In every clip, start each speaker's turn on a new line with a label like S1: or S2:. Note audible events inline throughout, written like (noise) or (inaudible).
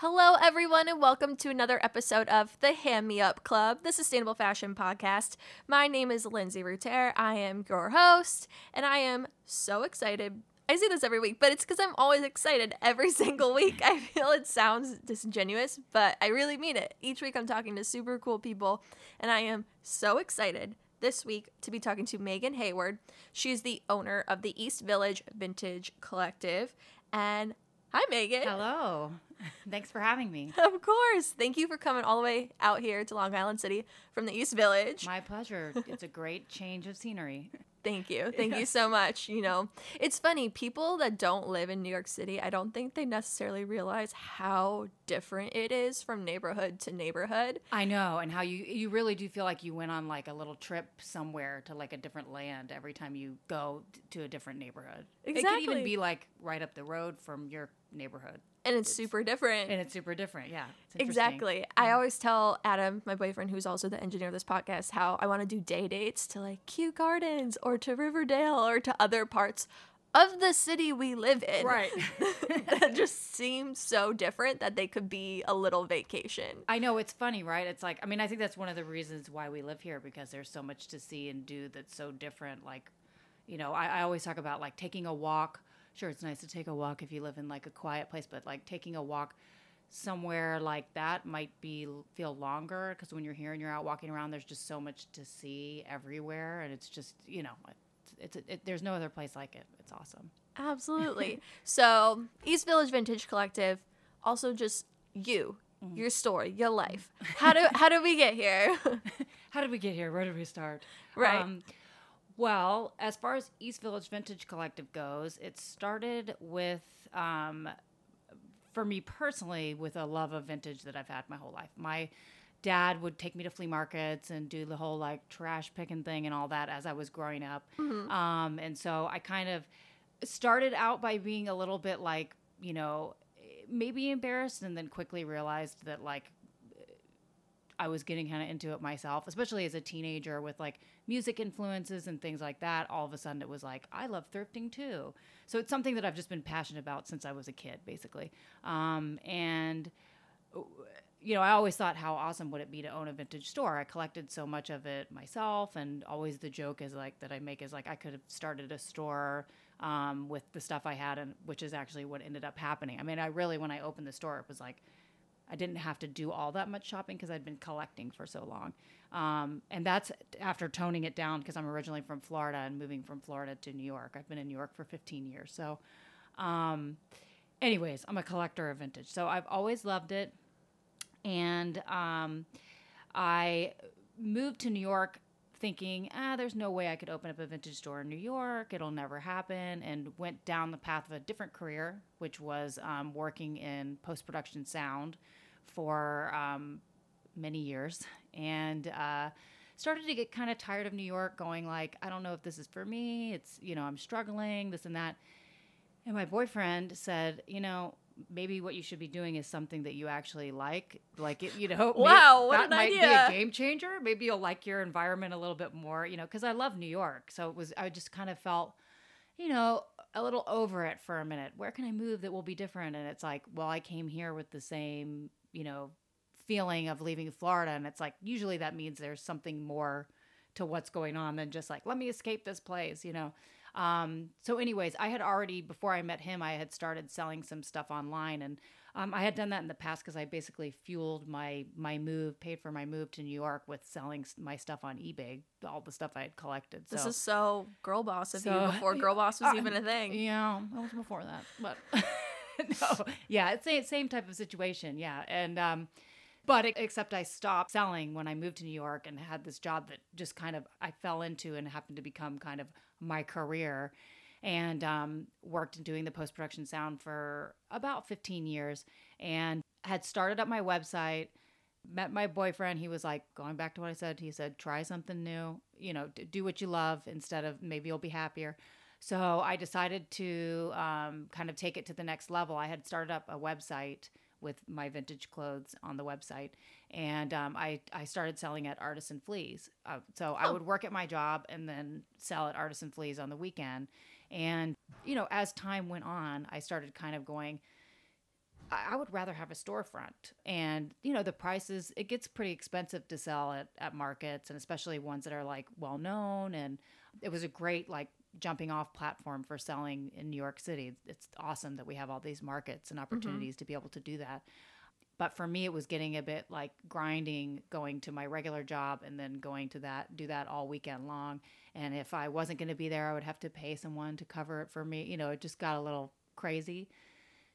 S1: Hello, everyone, and welcome to another episode of the Hand Me Up Club, the sustainable fashion podcast. My name is Lindsay Ruter. I am your host, and I am so excited. I say this every week, but it's because I'm always excited every (laughs) single week. I feel it sounds disingenuous, but I really mean it. Each week I'm talking to super cool people, and I am so excited this week to be talking to Megan Hayward. She's the owner of the East Village Vintage Collective. And hi, Megan.
S2: Hello. (laughs) Thanks for having me.
S1: Of course. Thank you for coming all the way out here to Long Island City from the East Village.
S2: My pleasure. It's a great change of scenery. (laughs)
S1: Thank you. (laughs) Thank you so much. You know, it's funny, people that don't live in New York City, I don't think they necessarily realize how different it is from neighborhood to neighborhood.
S2: I know, and how you you really do feel like you went on like a little trip somewhere to like a different land every time you go to a different neighborhood. Exactly. It could even be like right up the road from your neighborhood.
S1: And it's, super different.
S2: And it's super different. Yeah. It's.
S1: Exactly. I always tell Adam, my boyfriend, who's also the engineer of this podcast, how I want to do day dates to like Kew Gardens or to Riverdale or to other parts of the city we live in.
S2: Right. (laughs) (laughs)
S1: that just seems so different that they could be a little vacation.
S2: I know it's funny, right? It's like I mean, I think that's one of the reasons why we live here because there's so much to see and do that's so different. Like, you know, I, I always talk about like taking a walk. Sure, it's nice to take a walk if you live in like a quiet place, but like taking a walk somewhere like that might be feel longer because when you're here and you're out walking around, there's just so much to see everywhere, and it's just you know, it's, it's it, there's no other place like it. It's awesome.
S1: Absolutely. (laughs) so, East Village Vintage Collective, also just you, your story, your life. How do how did we get here? (laughs)
S2: How did we get here? Where did we start?
S1: Right.
S2: Um, well, as far as East Village Vintage Collective goes, it started with, um, for me personally, with a love of vintage that I've had my whole life. My dad would take me to flea markets and do the whole like trash picking thing and all that as I was growing up. Um, and so I kind of started out by being a little bit like, you know, maybe embarrassed and then quickly realized that like I was getting kind of into it myself, especially as a teenager with like music influences and things like that. All of a sudden, it was like, I love thrifting too. So it's something that I've just been passionate about since I was a kid, basically. Um, and, you know, I always thought, how awesome would it be to own a vintage store? I collected so much of it myself. And always the joke is like, that I make is like, I could have started a store um, with the stuff I had, and which is actually what ended up happening. I mean, I really, when I opened the store, it was like, I didn't have to do all that much shopping because I'd been collecting for so long. Um, and that's after toning it down because I'm originally from Florida and moving from Florida to New York. I've been in New York for 15 years. So, um, anyways, I'm a collector of vintage. So I've always loved it. And um, I moved to New York thinking, ah, there's no way I could open up a vintage store in New York. It'll never happen. And went down the path of a different career, which was um, working in post production sound for um, many years. And uh, started to get kind of tired of New York, going like, I don't know if this is for me. It's, you know, I'm struggling, this and that. And my boyfriend said, you know, maybe what you should be doing is something that you actually like. Like, it, you know, (laughs)
S1: Wow, what
S2: that
S1: an
S2: might be a game changer. Maybe you'll like your environment a little bit more, you know, because I love New York. So it was, I just kind of felt, you know, a little over it for a minute. Where can I move that will be different? And it's like, well, I came here with the same, you know, feeling of leaving Florida. And it's like, usually that means there's something more to what's going on than just like, let me escape this place, you know? Um, so, anyways, I had already, before I met him, I had started selling some stuff online. And um, I had done that in the past because I basically fueled my my move, paid for my move to New York with selling my stuff on eBay, all the stuff I had collected.
S1: This is so girl boss of you before (laughs) girl boss was
S2: Uh,
S1: even a thing.
S2: yeah, that was before that, but (laughs) (laughs) no, yeah, it's the same type of situation, yeah, and um, but except I stopped selling when I moved to New York and had this job that just kind of I fell into and happened to become kind of my career, and um, worked in doing the post production sound for about 15 years, and had started up my website met my boyfriend. He was like going back to what i said. He said try something new you know do what you love instead of maybe you'll be happier so i decided to um, kind of take it to the next level i had started up a website with my vintage clothes on the website and um, I, I started selling at Artists & Fleas uh, so i
S1: Oh.
S2: would work at my job and then sell at Artists & Fleas on the weekend and you know as time went on i started kind of going I I would rather have a storefront. And, you know, the prices, it gets pretty expensive to sell at, at markets and especially ones that are like well known. And it was a great, like, jumping off platform for selling in New York City. It's awesome that we have all these markets and mm-hmm. opportunities to be able to do that. But for me, it was getting a bit like grinding, going to my regular job and then going to that, do that all weekend long. And if I wasn't going to be there, I would have to pay someone to cover it for me. You know, it just got a little crazy.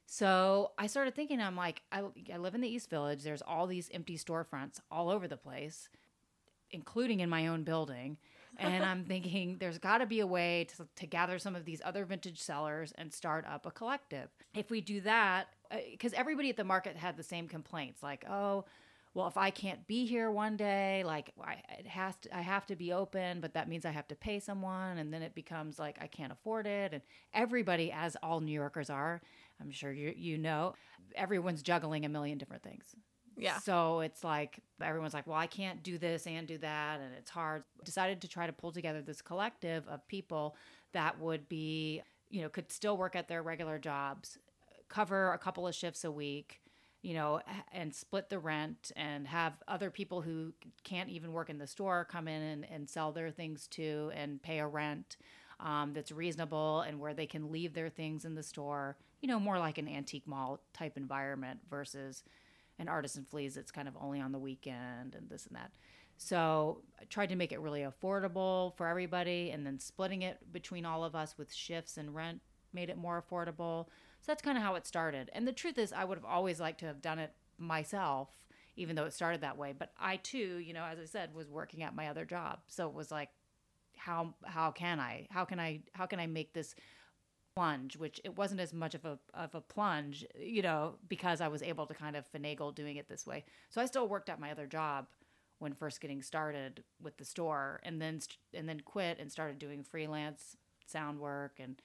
S2: So I started thinking, I'm like, I, I live in the East Village. There's all these empty storefronts all over the place, including in my own building. And I'm thinking there's got to be a way to, to gather some of these other vintage sellers and start up a collective. If we do that, uh, because everybody at the market had the same complaints like, oh, well, if I can't be here one day, like I, it has to, I have to be open, but that means I have to pay someone, and then it becomes like I can't afford it. And everybody, as all New Yorkers are, I'm sure you you know, everyone's juggling a million different things.
S1: Yeah.
S2: So it's like everyone's like, well, I can't do this and do that, and it's hard. Decided to try to pull together this collective of people that would be, you know, could still work at their regular jobs, cover a couple of shifts a week, you know, and split the rent and have other people who can't even work in the store come in and, and sell their things to and pay a rent um, that's reasonable and where they can leave their things in the store, you know, more like an antique mall type environment versus an Artists & Fleas it's kind of only on the weekend and this and that. So I tried to make it really affordable for everybody and then splitting it between all of us with shifts and rent made it more affordable. So that's kind of how it started. And the truth is, I would have always liked to have done it myself, even though it started that way. But I too, you know, as I said, was working at my other job. So it was like, how how can I? How can I? How can I make this plunge? Which it wasn't as much of a of a plunge, you know, because I was able to kind of finagle doing it this way. So I still worked at my other job when first getting started with the store, and then and then quit and started doing freelance sound work and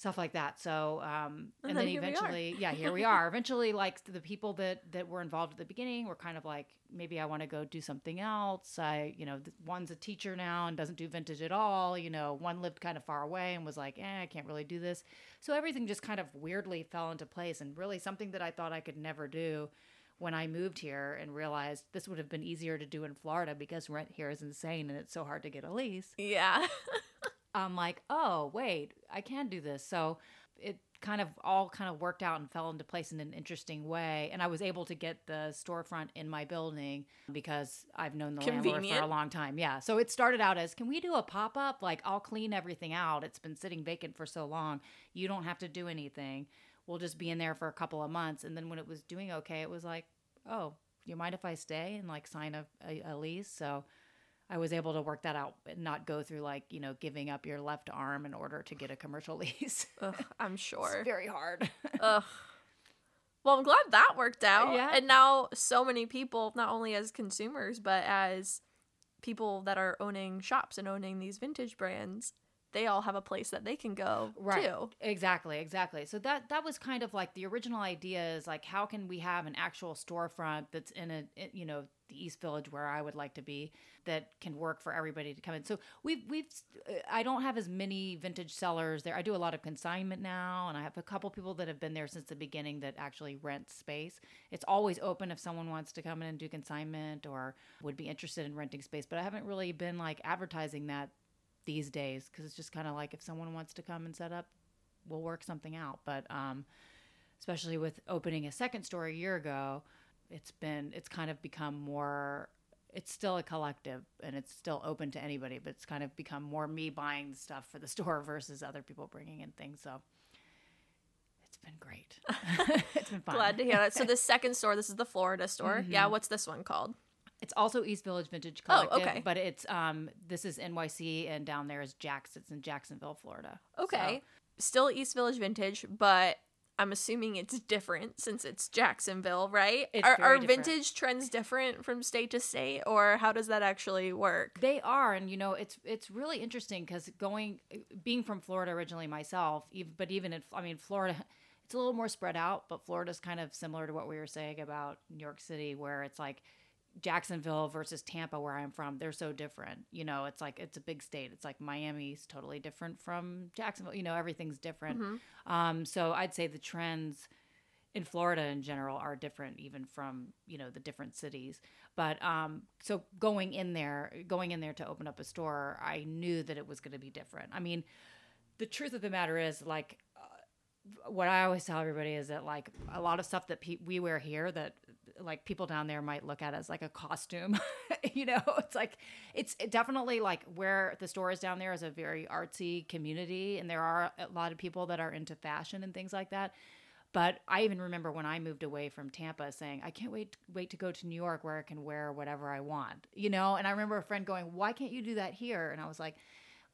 S2: stuff like that. So, um, and, and, then, then eventually, yeah, here we (laughs) are. Eventually, like the people that that were involved at the beginning were kind of like, maybe I want to go do something else. I, you know, one's a teacher now and doesn't do vintage at all. You know, one lived kind of far away and was like, eh, I can't really do this. So everything just kind of weirdly fell into place, and really something that I thought I could never do. When I moved here and realized this would have been easier to do in Florida because rent here is insane and it's so hard to get a lease.
S1: Yeah. (laughs)
S2: I'm like, oh, wait, I can do this. So it kind of all kind of worked out and fell into place in an interesting way. And I was able to get the storefront in my building because I've known the Convenient. landlord for a long time. Yeah. So it started out as, can we do a pop up? Like, I'll clean everything out. It's been sitting vacant for so long. You don't have to do anything. We'll just be in there for a couple of months. And then when it was doing okay, it was like, oh, you mind if I stay and like sign a, a, a lease? So I was able to work that out and not go through like, you know, giving up your left arm in order to get a commercial (laughs) lease.
S1: Ugh, I'm sure.
S2: It's very hard. (laughs)
S1: Ugh. Well, I'm glad that worked out.
S2: Yeah.
S1: And now so many people, not only as consumers, but as people that are owning shops and owning these vintage brands, they all have a place that they can go
S2: right.
S1: too.
S2: Exactly, exactly. So that that was kind of like the original idea is like how can we have an actual storefront that's in a you know the East Village where I would like to be that can work for everybody to come in. So we've we've uh, I don't have as many vintage sellers there. I do a lot of consignment now, and I have a couple people that have been there since the beginning that actually rent space. It's always open if someone wants to come in and do consignment or would be interested in renting space. But I haven't really been like advertising that these days because it's just kind of like if someone wants to come and set up, we'll work something out. But um, especially with opening a second store a year ago it's been it's kind of become more it's still a collective and it's still open to anybody but it's kind of become more me buying stuff for the (laughs) store versus other people bringing in things. So it's been great. (laughs) It's been fun.
S1: Glad to hear that. So (laughs) the second store this is the florida store. Mm-hmm. yeah what's this one called
S2: it's also East Village Vintage
S1: oh, Collective, oh, okay.
S2: but it's um this is NYC and down there is Jax. It's in Jacksonville, Florida.
S1: Okay, so. still East Village Vintage, but I'm assuming it's different since it's Jacksonville, right?
S2: It's
S1: are are vintage trends different from state to state, or how does that actually work?
S2: They are, and you know, it's it's really interesting because going, being from Florida originally myself, but even in, I mean, Florida, (laughs) it's a little more spread out, but Florida's kind of similar to what we were saying about New York City, where it's like Jacksonville versus Tampa, where I'm from, they're so different. You know, it's like it's a big state. It's like Miami's totally different from Jacksonville. You know, everything's different. Mm-hmm. Um, so I'd say the trends in Florida in general are different even from, you know, the different cities. But um so going in there, going in there to open up a store, I knew that it was going to be different. I mean, the truth of the matter is like uh, what I always tell everybody is that like a lot of stuff that pe- we wear here that like people down there might look at as like a costume (laughs) you know it's like it's definitely like where the store is down there is a very artsy community and there are a lot of people that are into fashion and things like that but I even remember when I moved away from Tampa saying, I can't wait wait to go to New York where I can wear whatever I want. You know, and I remember a friend going, "Why can't you do that here?" And I was like,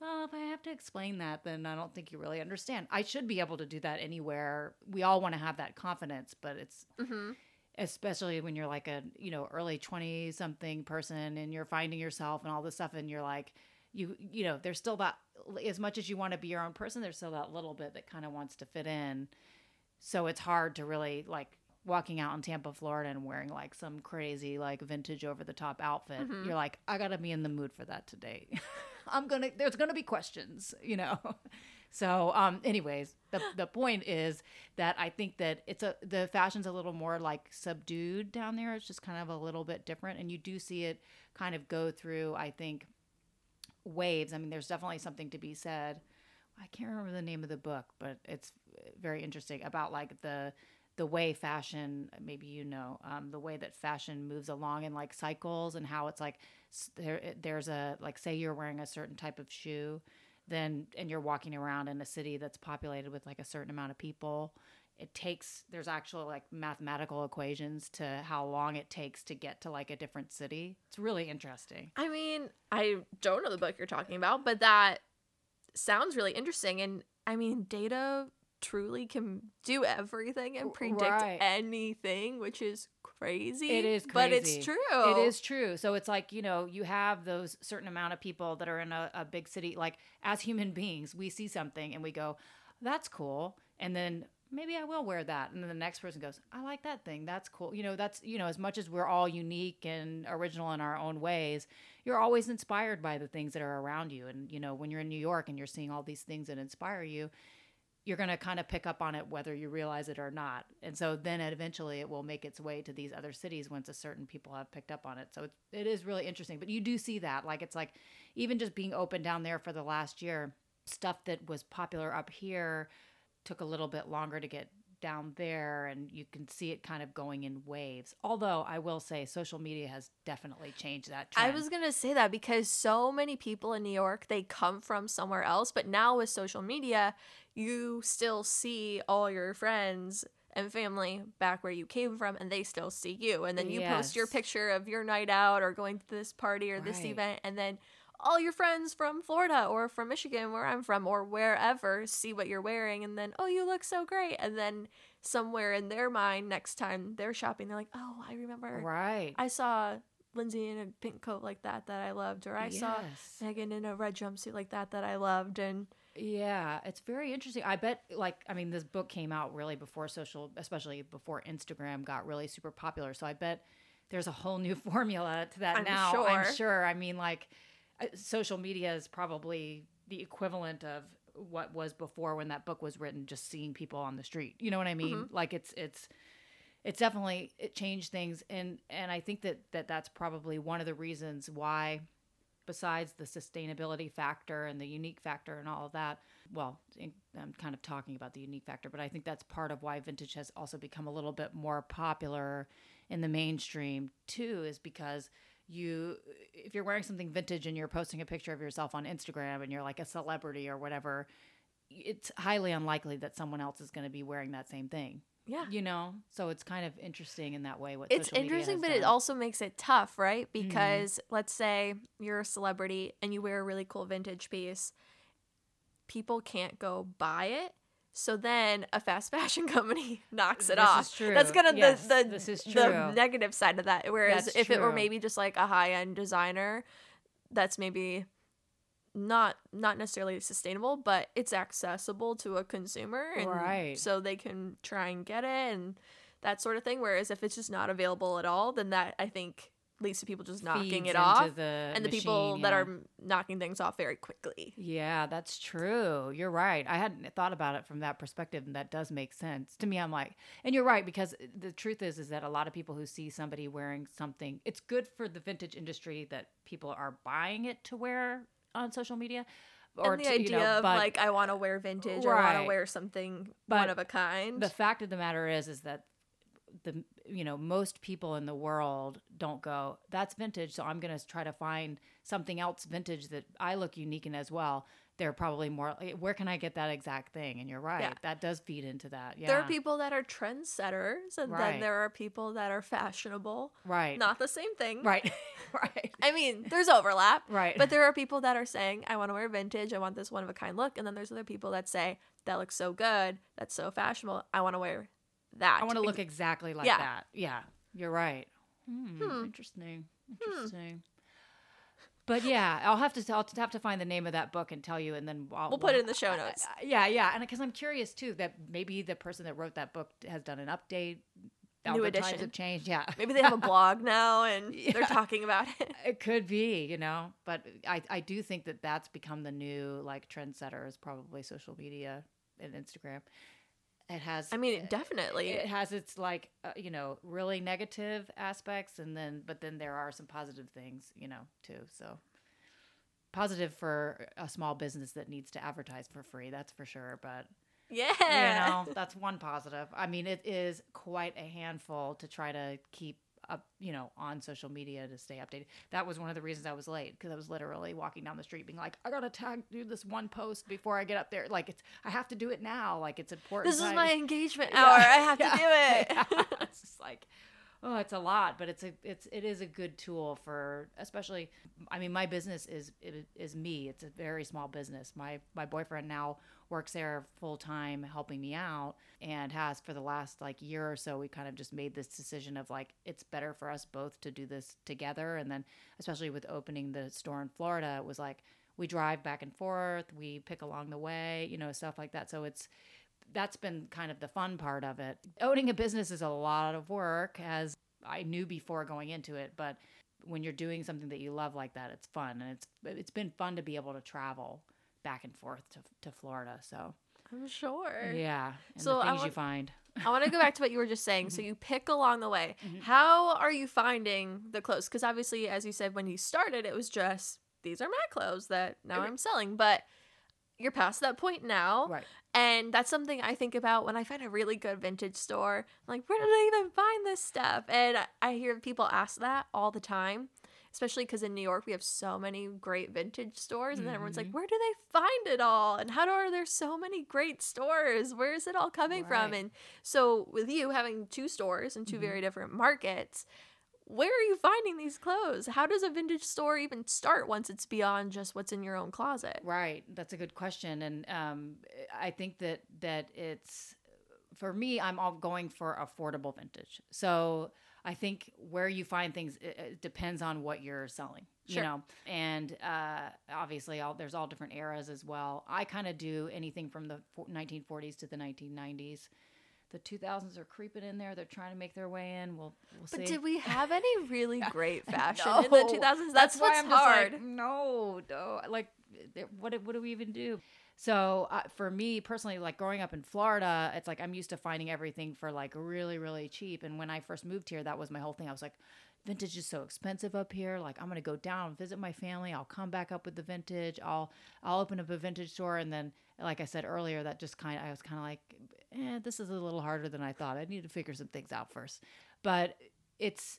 S2: well, if I have to explain that, then I don't think you really understand. I should be able to do that anywhere. We all want to have that confidence, but it's
S1: Mm-hmm.
S2: Especially when you're like a you know early 20 something person and you're finding yourself and all this stuff and you're like you you know there's still that as much as you want to be your own person there's still that little bit that kind of wants to fit in so it's hard to really like walking out in Tampa, Florida and wearing like some crazy like vintage over the top outfit.
S1: Mhm.
S2: You're like, I got to be in the mood for that today. (laughs) I'm going to there's going to be questions, you know. So, um anyways, the the point is that I think that it's a the fashion's a little more like subdued down there. It's just kind of a little bit different and you do see it kind of go through I think waves. I mean, there's definitely something to be said. I can't remember the name of the book, but it's very interesting about like the the way fashion maybe you know um, the way that fashion moves along in like cycles and how it's like there there's a like say you're wearing a certain type of shoe then and you're walking around in a city that's populated with like a certain amount of people it takes there's actual like mathematical equations to how long it takes to get to like a different city it's really interesting
S1: I mean, I don't know the book you're talking about, but that sounds really interesting. And I mean, data truly can do everything and predict
S2: Right.
S1: anything, which is crazy.
S2: It is crazy.
S1: but it's true.
S2: It is true. So it's like, you know, you have those certain amount of people that are in a, a big city. Like, as human (laughs) beings, we see something and we go, that's cool. And then maybe I will wear that. And then the next person goes, I like that thing. That's cool. You know, that's, you know, as much as we're all unique and original in our own ways, you're always inspired by the things that are around you. And, you know, when you're in New York and you're seeing all these things that inspire you, you're going to kind of pick up on it whether you realize it or not. And so then eventually it will make its way to these other cities once a certain people have picked up on it. So it, it is really interesting. But you do see that. Like it's like even just being open down there for the last year, stuff that was popular up here took a little bit longer to get down there and you can see it kind of going in waves. Although I will say social media has definitely changed that trend.
S1: I was gonna say that because so many people in New York they come from somewhere else, but now with social media, you still see all your friends and family back where you came from, and they still see you. And then you post your picture of your night out or going to this party or this
S2: Right.
S1: event, and then all your friends from Florida or from Michigan, where I'm from, or wherever, see what you're wearing, and then oh, you look so great, and then somewhere in their mind, next time they're shopping, they're like, oh, I remember
S2: right.
S1: I saw Lindsay in a pink coat like that that I loved, or I saw Megan in a red jumpsuit like that that I loved, and
S2: Yeah, it's very interesting. I bet, like, I mean, this book came out really before social, especially before Instagram got really super popular. So I bet there's a whole new (laughs) formula to that
S1: I'm
S2: now.
S1: sure.
S2: I'm sure. I mean, like, social media is probably the equivalent of what was before when that book was written. Just seeing people on the street, you know what I mean? Mm-hmm. Like, it's it's it's definitely it changed things, and and I think that that that's probably one of the reasons why besides the sustainability factor and the unique factor and all of that well i'm kind of talking about the unique factor but i think that's part of why vintage has also become a little bit more popular in the mainstream too is because you if you're wearing something vintage and you're posting a picture of yourself on instagram and you're like a celebrity or whatever it's highly unlikely that someone else is going to be wearing that same thing
S1: yeah.
S2: you know so it's kind of interesting in that way what
S1: It's interesting, but it also makes it tough, right? Mm-hmm. Because let's say you're a celebrity and you wear a really cool vintage piece, people can't go buy it. So then a fast (laughs) fashion company (laughs) knocks it
S2: This
S1: off.
S2: true.
S1: That's kind of
S2: Yes,
S1: the the,
S2: this is true.
S1: the negative side of that. Whereas
S2: That's
S1: if it were maybe just like a high end designer, that's maybe not not necessarily sustainable, but it's accessible to a consumer, and
S2: Right.
S1: so they can try and get it and that sort of thing. Whereas if it's just not available at all, then that I think leads to people just knocking it off,
S2: the
S1: and the people
S2: machine,
S1: that are knocking things off very quickly.
S2: Yeah, that's true. You're right. I hadn't thought about it from that perspective, and that does make sense to me. I'm like, and you're right because the truth is, is that a lot of people who see somebody wearing something, it's good for the vintage industry that people are buying it to wear on social media, or
S1: and the
S2: to,
S1: idea
S2: you know,
S1: of
S2: but
S1: like I want to wear vintage, or I want to wear something
S2: But
S1: one of a kind.
S2: the fact of the matter is, is that the you know most people in the world don't go that's vintage so i'm going to try to find something else vintage that i look unique in as well they're probably more like, where can i get that exact thing and you're right
S1: Yeah.
S2: that does feed into that yeah
S1: There are people that are trendsetters, and then there are people that are fashionable.
S2: right
S1: Not the same thing.
S2: right (laughs) (laughs) right
S1: I mean, there's overlap.
S2: right
S1: But there are people that are saying, I want to wear vintage. I want this one of a kind look. And then there's other people that say, that looks so good. That's so fashionable. I want to wear that.
S2: i want to look exactly like
S1: Yeah.
S2: that yeah you're right hmm,
S1: Hmm.
S2: interesting interesting But yeah, I'll have to I'll have to find the name of that book and tell you, and then I'll,
S1: We'll put it in the show notes.
S2: Uh, yeah, yeah, and because I'm curious too that maybe the person that wrote that book has done an update.
S1: New
S2: Albert times have changed. Yeah,
S1: Maybe they have a blog now and (laughs) they're talking about it. (laughs)
S2: it could be, you know. But I I do think that that's become the new like trendsetter is probably social media and Instagram. It has.
S1: I mean, it definitely.
S2: it has its like uh, you know really negative aspects and then but then there are some positive things you know too so positive for a small business that needs to advertise for free that's for sure but
S1: yeah.
S2: you know that's one positive i mean it is quite a handful to try to keep up you know on social media to stay updated that was one of the reasons i was late because i was literally walking down the street being like i gotta tag do this one post before i get up there like it's i have to do it now like it's important
S1: This is
S2: time.
S1: my engagement
S2: Yeah.
S1: hour. I have to do it. (laughs)
S2: Yeah. (laughs) it's just like oh it's a lot but it's a it's it is a good tool for especially i mean my business is is me. It's a very small business. My my boyfriend now works there full time helping me out and has for the last like year or so we kind of just made this decision of like it's better for us both to do this together. And then especially with opening the store in florida it was like we drive back and forth we pick along the way you know stuff like that. So it's that's been kind of the fun part of it. Owning a business is a lot of work, as I knew before going into it. But when you're doing something that you love like that, it's fun, and it's it's been fun to be able to travel back and forth to, to Florida. So
S1: I'm sure.
S2: yeah,
S1: So
S2: things you
S1: want-
S2: find.
S1: I want to go back to what you were just saying. So you (laughs) pick along the way.
S2: Mhm.
S1: How are you finding the clothes? Because obviously, as you said, when you started, it was just these are my clothes that now I'm selling. But you're past that point now.
S2: Right.
S1: And that's something I think about when I find a really good vintage store. I'm like, where did I even find this stuff? And I- hear people ask that all the time, especially because in New York we have so many great vintage stores. And then everyone's like,
S2: Mhm.
S1: where do they find it all? And how do, are there so many great stores? Where is it all coming from? And so, with you having two stores in 2
S2: Mhm.
S1: very different markets, where are you finding these clothes? How does a vintage store even start once it's beyond just what's in your own closet?
S2: Right. That's a good question, and um, I think that that it's for me. I'm all going for affordable vintage. So I think where you find things it, it depends on what you're selling.
S1: Sure.
S2: You know, and uh, obviously, all, there's all different eras as well. I kind of do anything from the 1940s to the 1990s. The 2000s are creeping in there. They're trying to make their way in. We'll we'll
S1: But
S2: see.
S1: did we (laughs) have any really great (laughs) fashion in the 2000s? That's,
S2: why
S1: what's hard.
S2: like, no, no. Like, what do- what do we even do? So uh, for me personally, like growing up in Florida, it's like I'm used to finding everything for like really really cheap. And when I first moved here, that was my whole thing. I was like, vintage is so expensive up here. Like I'm gonna go down visit my family. I'll come back up with the vintage. I'll I'll open up a vintage store, and then like I said earlier, that just kind of I was kind of like, eh, this is a little harder than I thought. I need to figure some things out first. But it's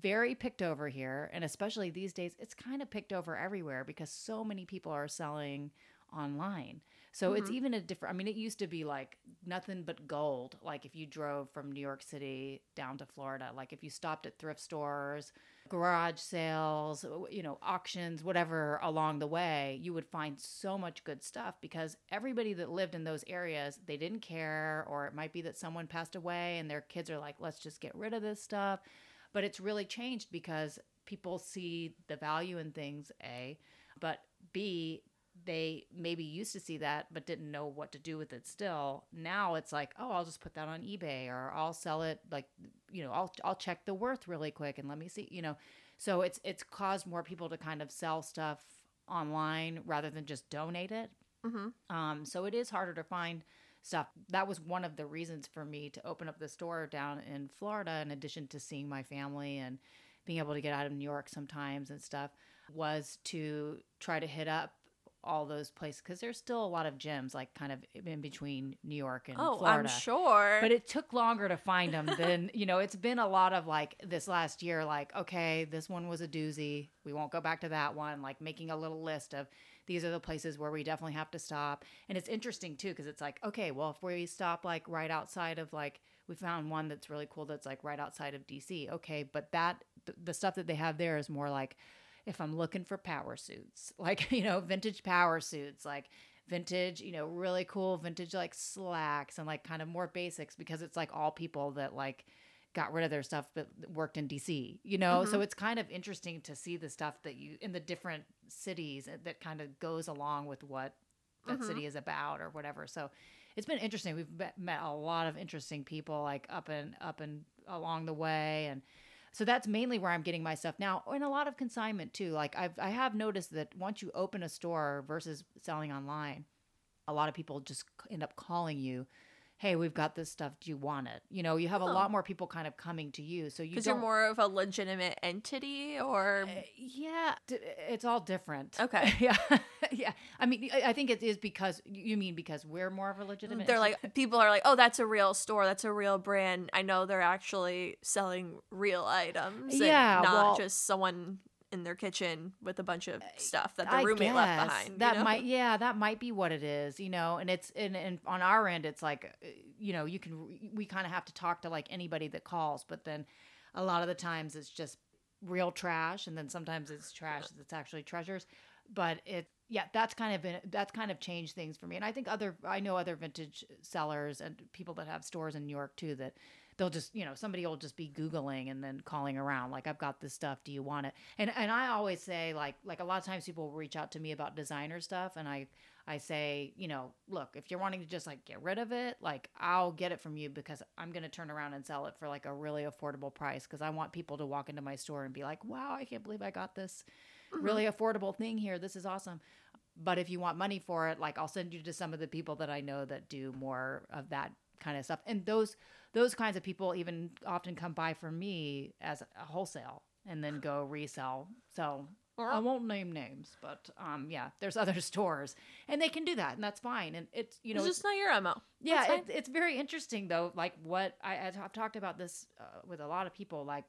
S2: very picked over here and especially these days it's kind of picked over everywhere because so many people are selling online so it's
S1: Mhm.
S2: even a different i mean it used to be like nothing but gold like if you drove from new york city down to florida like if you stopped at thrift stores garage sales you know auctions whatever along the way you would find so much good stuff because everybody that lived in those areas they didn't care or it might be that someone passed away and their kids are like let's just get rid of this stuff. But it's really changed because people see the value in things a but b they maybe used to see that but didn't know what to do with it still now it's like oh i'll just put that on ebay or i'll sell it like you know i'll i'll check the worth really quick and let me see you know So it's it's caused more people to kind of sell stuff online rather than just donate it.
S1: Mm-hmm.
S2: Um, so it is harder to find stuff. That was one of the reasons for me to open up the store down in Florida, in addition to seeing my family and being able to get out of New York sometimes and stuff, was to try to hit up all those places because there's still a lot of gyms like kind of in between New York and
S1: Oh,
S2: Florida.
S1: I'm sure.
S2: But it took longer to find them than, (laughs) you know, it's been a lot of like this last year, like, okay, this one was a doozy. We won't go back to that one. Like making a little list of these are the places where we definitely have to stop. And it's interesting too, because it's like, okay, well, if we stop like right outside of like, we found one that's really cool that's like right outside of DC. Okay. But that, th- the stuff that they have there is more like, if I'm looking for power suits, (laughs) like, you know, vintage power suits, like vintage, you know, really cool vintage like slacks and like kind of more basics because it's like all people that like got rid of their stuff but worked in DC, you know? So mm-hmm. it's kind of interesting to see the stuff that you in the different cities uh, that kind of goes along with what that mm-hmm. city is about or whatever. So it's been interesting. We've met, met a lot of interesting people like up and up and along the way and so that's mainly where I'm getting my stuff now, and a lot of consignment too. Like I've I have noticed that once you open a store versus selling online, a lot of people just end up calling you, "Hey, we've got this stuff. Do you want it?" You know, you have a
S1: Oh.
S2: lot more people kind of coming to you, so you
S1: because you're more of a legitimate entity, or
S2: Uh, yeah, d- it's all different. (laughs)
S1: Okay.
S2: yeah, (laughs) yeah. I mean, I think it is because you mean because we're more of a legitimate.
S1: they're
S2: entity?
S1: like (laughs) people are like, oh, that's a real store, that's a real brand. I know they're actually selling real items, and
S2: Yeah,
S1: not
S2: well-
S1: just someone in their kitchen with a bunch of stuff that the
S2: I
S1: roommate left
S2: guess.
S1: behind. you
S2: That
S1: know?
S2: might, yeah, that might be what it is, you know. And it's and, and on our end, it's like, uh, you know, you can we kind of have to talk to like anybody that calls, but then a lot of the times it's just real trash, and then sometimes it's trash that's actually treasures. But it, yeah, that's kind of been that's kind of changed things for me. And I think other I know other vintage sellers and people that have stores in New York too that they'll just you know somebody will just be googling and then calling around like i've got this stuff. Do you want it? And and i always say like like a lot of times people will reach out to me about designer stuff and i i say you know look if you're wanting to just like get rid of it like i'll get it from you because i'm going to turn around and sell it for like a really affordable price because i want people to walk into my store and be like wow i can't believe i got this mm-hmm. really affordable thing here. This is awesome. But if you want money for it like i'll send you to some of the people that i know that do more of that kind of stuff. And those those kinds of people even often come by for me as a wholesale and then go resell. So i won't name names but um yeah there's (laughs) other stores and they can do that and that's fine. And it's you know
S1: it's just not your mo.
S2: yeah it, it's very interesting though like what I, i've talked about this uh, with a lot of people like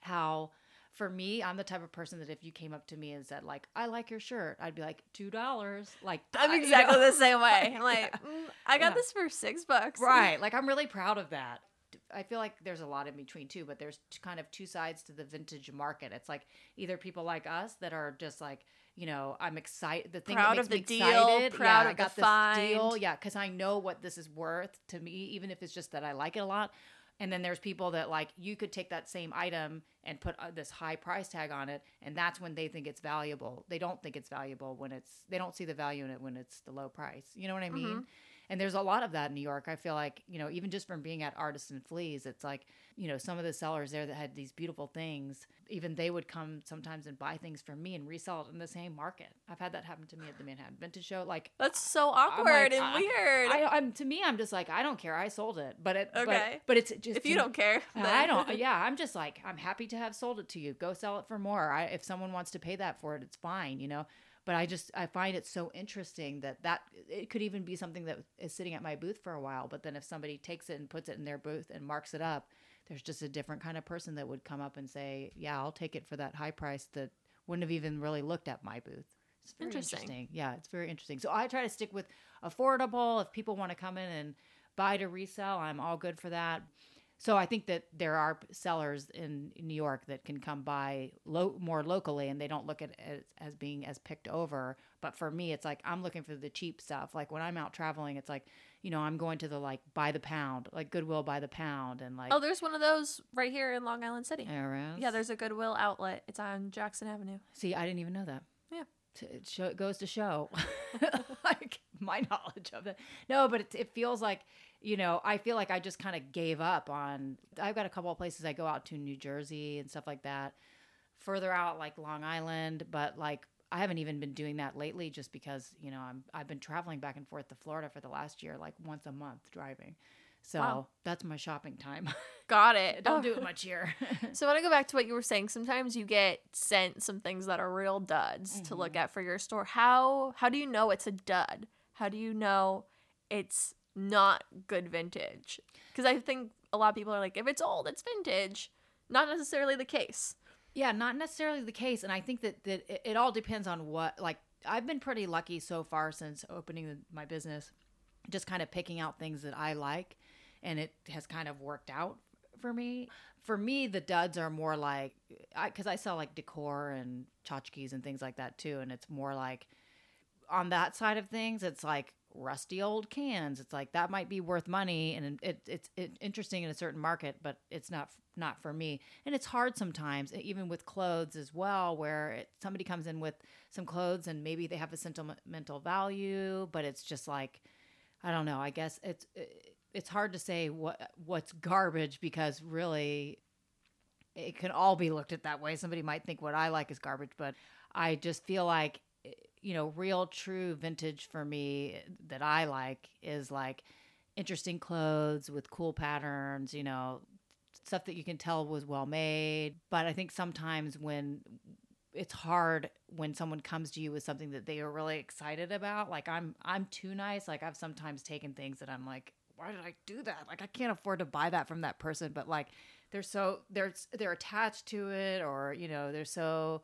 S2: how for me i'm the type of person that if you came up to me and said like i like your shirt i'd be like two dollars like
S1: I'm
S2: I- (laughs) you
S1: exactly
S2: know?
S1: the same way. I'm (laughs) like,
S2: Yeah.
S1: "Mm, I got
S2: Yeah.
S1: this for six bucks.
S2: right (laughs) like i'm really proud of that i feel like there's a lot in between too but there's kind of two sides to the vintage market it's like either people like us that are just like you know i'm excited the thing
S1: Proud
S2: that
S1: of
S2: makes
S1: the
S2: me
S1: deal,
S2: excited
S1: proud
S2: yeah,
S1: of
S2: i
S1: the
S2: got this deal yeah because i know what this is worth to me even if it's just that i like it a lot and then there's people that like you could take that same item and put uh, this high price tag on it and that's when they think it's valuable they don't think it's valuable when it's they don't see the value in it when it's the low price you know what i mean
S1: Mm-hmm.
S2: and there's a lot of that in new york i feel like you know even just from being at artists and fleas it's like you know some of the sellers there that had these beautiful things even they would come sometimes and buy things from me and resell it in the same market i've had that happen to me at the manhattan vintage show like
S1: That's so awkward
S2: like,
S1: and
S2: I-
S1: weird.
S2: I, I'm to me, I'm just like I don't care. I sold it, but it, but-
S1: Okay.
S2: but, it's just
S1: if you don't care,
S2: I don't. (laughs) Yeah, I'm just like I'm happy to have sold it to you. Go sell it for more. I, if someone wants to pay that for it, it's fine. You know. But I just I find it so interesting that that it could even be something that is sitting at my booth for a while. But then if somebody takes it and puts it in their booth and marks it up, there's just a different kind of person that would come up and say, "Yeah, I'll take it for that high price." That wouldn't have even really looked at my booth. It's very
S1: Interesting.
S2: interesting. Yeah, it's very interesting. So I try to stick with affordable. If people want to come in and buy to resell, I'm all good for that. So I think that there are sellers in New York that can come by lo- more locally, and they don't look at it as, as being as picked over. But for me, it's like I'm looking for the cheap stuff. Like when I'm out traveling, it's like you know I'm going to the like by the pound, like Goodwill by the pound, and like
S1: Oh, there's one of those right here in Long Island City.
S2: there is.
S1: Yeah, there's a Goodwill outlet. It's on Jackson Avenue.
S2: See, I didn't even know that.
S1: Yeah.
S2: It, show, it goes to show, (laughs) like my (laughs) knowledge of it. No, but it, it feels like, you know, I feel like I just kind of gave up on. I've got a couple of places I go out to, New Jersey and stuff like that, further out like Long Island, but like I haven't even been doing that lately just because, you know, I'm I've been traveling back and forth to Florida for the last year like once a month driving. So,
S1: Wow.
S2: that's my shopping time. (laughs)
S1: Got it.
S2: Don't
S1: Oh.
S2: do (laughs) it much here. (laughs)
S1: So when I go back to what you were saying. Sometimes you get sent some things that are real duds to look mm-hmm. at for your store. How how do you know it's a dud? How do you know it's not good vintage? Because I think a lot of people are like, if it's old, it's vintage. Not necessarily the case.
S2: Yeah, not necessarily the case, and I think that that it, it all depends on what. Like, I've been pretty lucky so far since opening the, my business, just kind of picking out things that I like, and it has kind of worked out for me. For me, the duds are more like, I because I sell like decor and tchotchkes and things like that too, and it's more like on that side of things, it's like rusty old cans. It's like that might be worth money, and it, it's it, interesting in a certain market, but it's not not for me. And it's hard sometimes, even with clothes as well, where it, somebody comes in with some clothes and maybe they have a sentimental value, but it's just like I don't know. I guess it's it's hard to say what what's garbage because really it can all be looked at that way. Somebody might think what I like is garbage, but I just feel like you know, real true vintage for me that I like is like interesting clothes with cool patterns, you know, stuff that you can tell was well made. But I think sometimes when it's hard when someone comes to you with something that they are really excited about, like I'm I'm too nice. Like I've sometimes taken things that I'm like, why did I do that? Like I can't afford to buy that from that person, but like they're so they're they're attached to it or, you know, they're so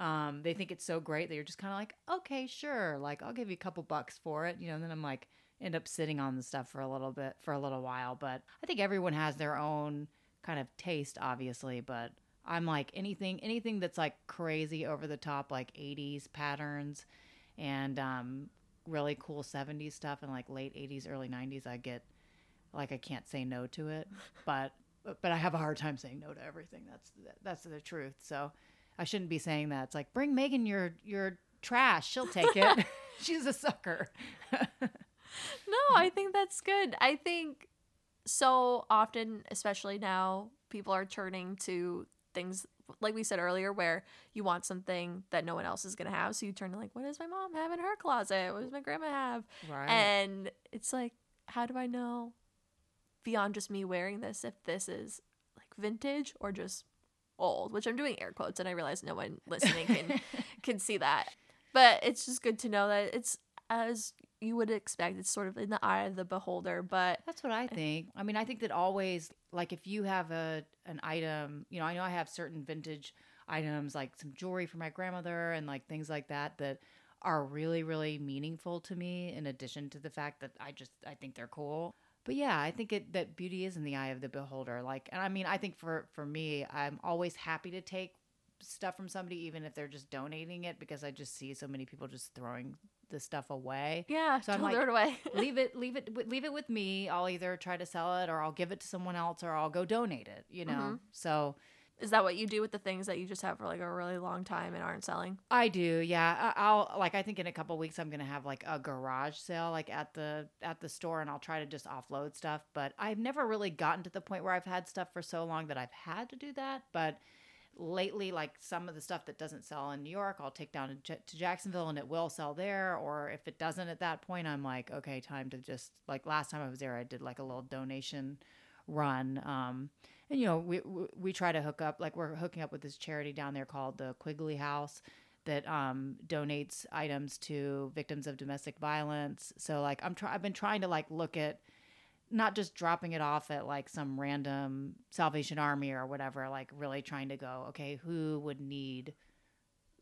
S2: um, they think it's so great that you're just kind of like, okay, sure, like I'll give you a couple bucks for it, you know. And then I'm like, end up sitting on the stuff for a little bit, for a little while. But I think everyone has their own kind of taste, obviously. But I'm like anything, anything that's like crazy over the top, like '80s patterns, and um, really cool '70s stuff, and like late '80s, early '90s. I get like I can't say no to it, (laughs) but but I have a hard time saying no to everything. That's that's the truth. So. I shouldn't be saying that. It's like bring Megan your your trash. She'll take it. (laughs) (laughs) She's a sucker.
S1: No, I think that's good. I think so often, especially now, people are turning to things like we said earlier, where you want something that no one else is gonna have. So you turn to like, what does my mom have in her closet? What does my grandma have?
S2: Right.
S1: And it's like, how do I know beyond just me wearing this if this is like vintage or just old? Which I'm doing air quotes, and I realize no one (laughs) listening can can see that. But it's just good to know that it's as you would expect. It's sort of in the eye of the beholder. But
S2: That's what I think. I mean, I think that always like if you have a an item, you know, I know I have certain vintage items like some jewelry for my grandmother and like things like that that are really really meaningful to me in addition to the fact that I just I think they're cool. But yeah, I think it that beauty is in the eye of the beholder. Like and I mean, I think for for me, I'm always happy to take stuff from somebody even if they're just donating it because I just see so many people just throwing the stuff away
S1: yeah,
S2: So I'm like,
S1: throw it away. (laughs)
S2: leave it leave it leave it with me i'll either try to sell it or i'll give it to someone else or i'll go donate it you know
S1: Mhm.
S2: so
S1: is that what you do with the things that you just have for like a really long time and aren't selling?
S2: i do yeah I, i'll like i think in a couple weeks i'm gonna have like a garage sale like at the at the store and i'll try to just offload stuff but i've never really gotten to the point where i've had stuff for so long that i've had to do that but lately like some of the stuff that doesn't sell in new york i'll take down to, to jacksonville and it will sell there or if it doesn't at that point i'm like okay time to just like last time i was there i did like a little donation run um and you know we we, try to hook up like we're hooking up with this charity down there called the quigley house that um, donates items to victims of domestic violence so like i'm try- i've been trying to like look at not just dropping it off at like some random Salvation Army or whatever, like really trying to go, okay, who would need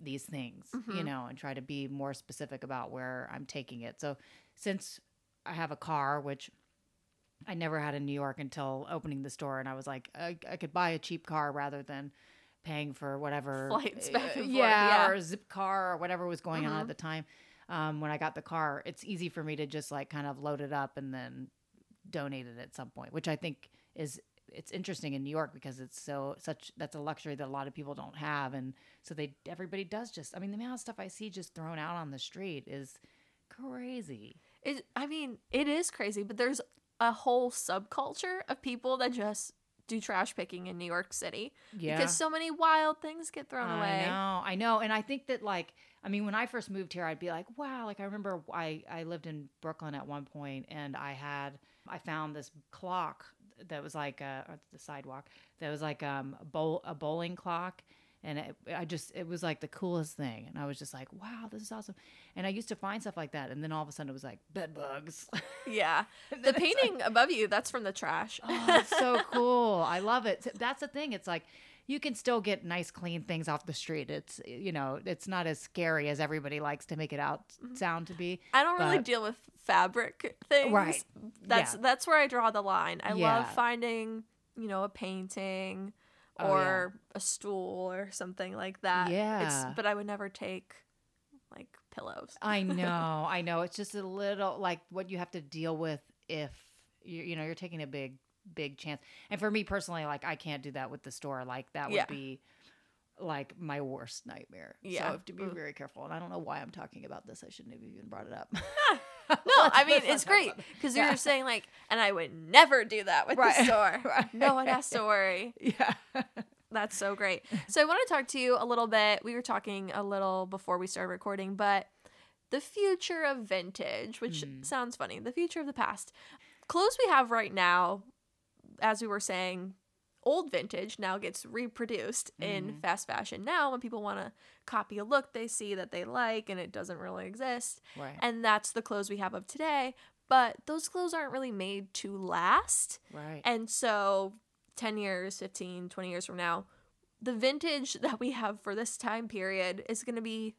S2: these things, you
S1: Mhm.
S2: know, and try to be more specific about where I'm taking it. So since I have a car, which I never had in New York until opening the store, and I was like, I, I could buy a cheap car rather than paying for whatever (laughs)
S1: Flights back and forth,
S2: yeah,
S1: yeah.
S2: or Zipcar or whatever was going on at the time. Um, when I got the car, it's easy for me to just like kind of load it up and then donate it at some point, which I think is it's interesting in New York because it's so such that's a luxury that a lot of people don't have, and so they everybody does just. I mean, the amount of stuff I see just thrown out on the street is crazy.
S1: It, I mean, it is crazy, but there's a whole subculture of people that just do trash picking in New York City
S2: Yeah.
S1: because so many wild things get thrown away.
S2: I know, I know, and I think that like, I mean, when I first moved here, I'd be like, wow, like I remember I I lived in Brooklyn at one point, and I had I found this clock that was like a the sidewalk that was like um a bowl a bowling clock. And it, I just, it was like the coolest thing. And I was just like, wow, this is awesome. And I used to find stuff like that. And then all of a sudden it was like bed bugs. (laughs)
S1: Yeah. The
S2: it's like,
S1: painting above you, that's from the trash.
S2: Oh, it's so (laughs) cool. I love it. That's the thing. It's like you can still get nice, clean things off the street. It's you know, it's not as scary as everybody likes to make it out mm-hmm. sound to be.
S1: I don't really deal with fabric things.
S2: Right.
S1: That's
S2: Yeah.
S1: that's where I draw the line. I
S2: Yeah.
S1: love finding, you know, a painting
S2: Oh, yeah.
S1: or a stool or something like that.
S2: Yeah.
S1: It's but I would never take like pillows.
S2: I (laughs) know, I know. It's just a little like what you have to deal with if you you know you're taking a big big chance. And for me personally, like I can't do that with the store. Like that would
S1: Yeah.
S2: be like my worst nightmare.
S1: Yeah.
S2: So I have to be
S1: Mm.
S2: very careful. And I don't know why I'm talking about this. I shouldn't have even brought it up. (laughs) (laughs)
S1: No, I mean it's great because
S2: Yeah.
S1: you're saying like, and I would never do that with
S2: Right.
S1: the (laughs) store.
S2: Right.
S1: No one has to worry.
S2: yeah.
S1: That's so great. So I want to talk to you a little bit. We were talking a little before we started recording, but the future of vintage, which
S2: Mhm.
S1: sounds funny, the future of the past. Clothes we have right now, as we were saying, old vintage now gets reproduced in
S2: Mhm.
S1: fast fashion. Now, when people want to copy a look they see that they like and it doesn't really exist,
S2: Right.
S1: and that's the clothes we have of today. But those clothes aren't really made to last.
S2: right.
S1: And so 10 years, 15, 20 years from now, the vintage (laughs) that we have for this time period is going to be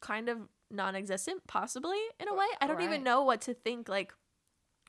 S1: kind of non-existent possibly in a way. I don't
S2: Right.
S1: even know what to think like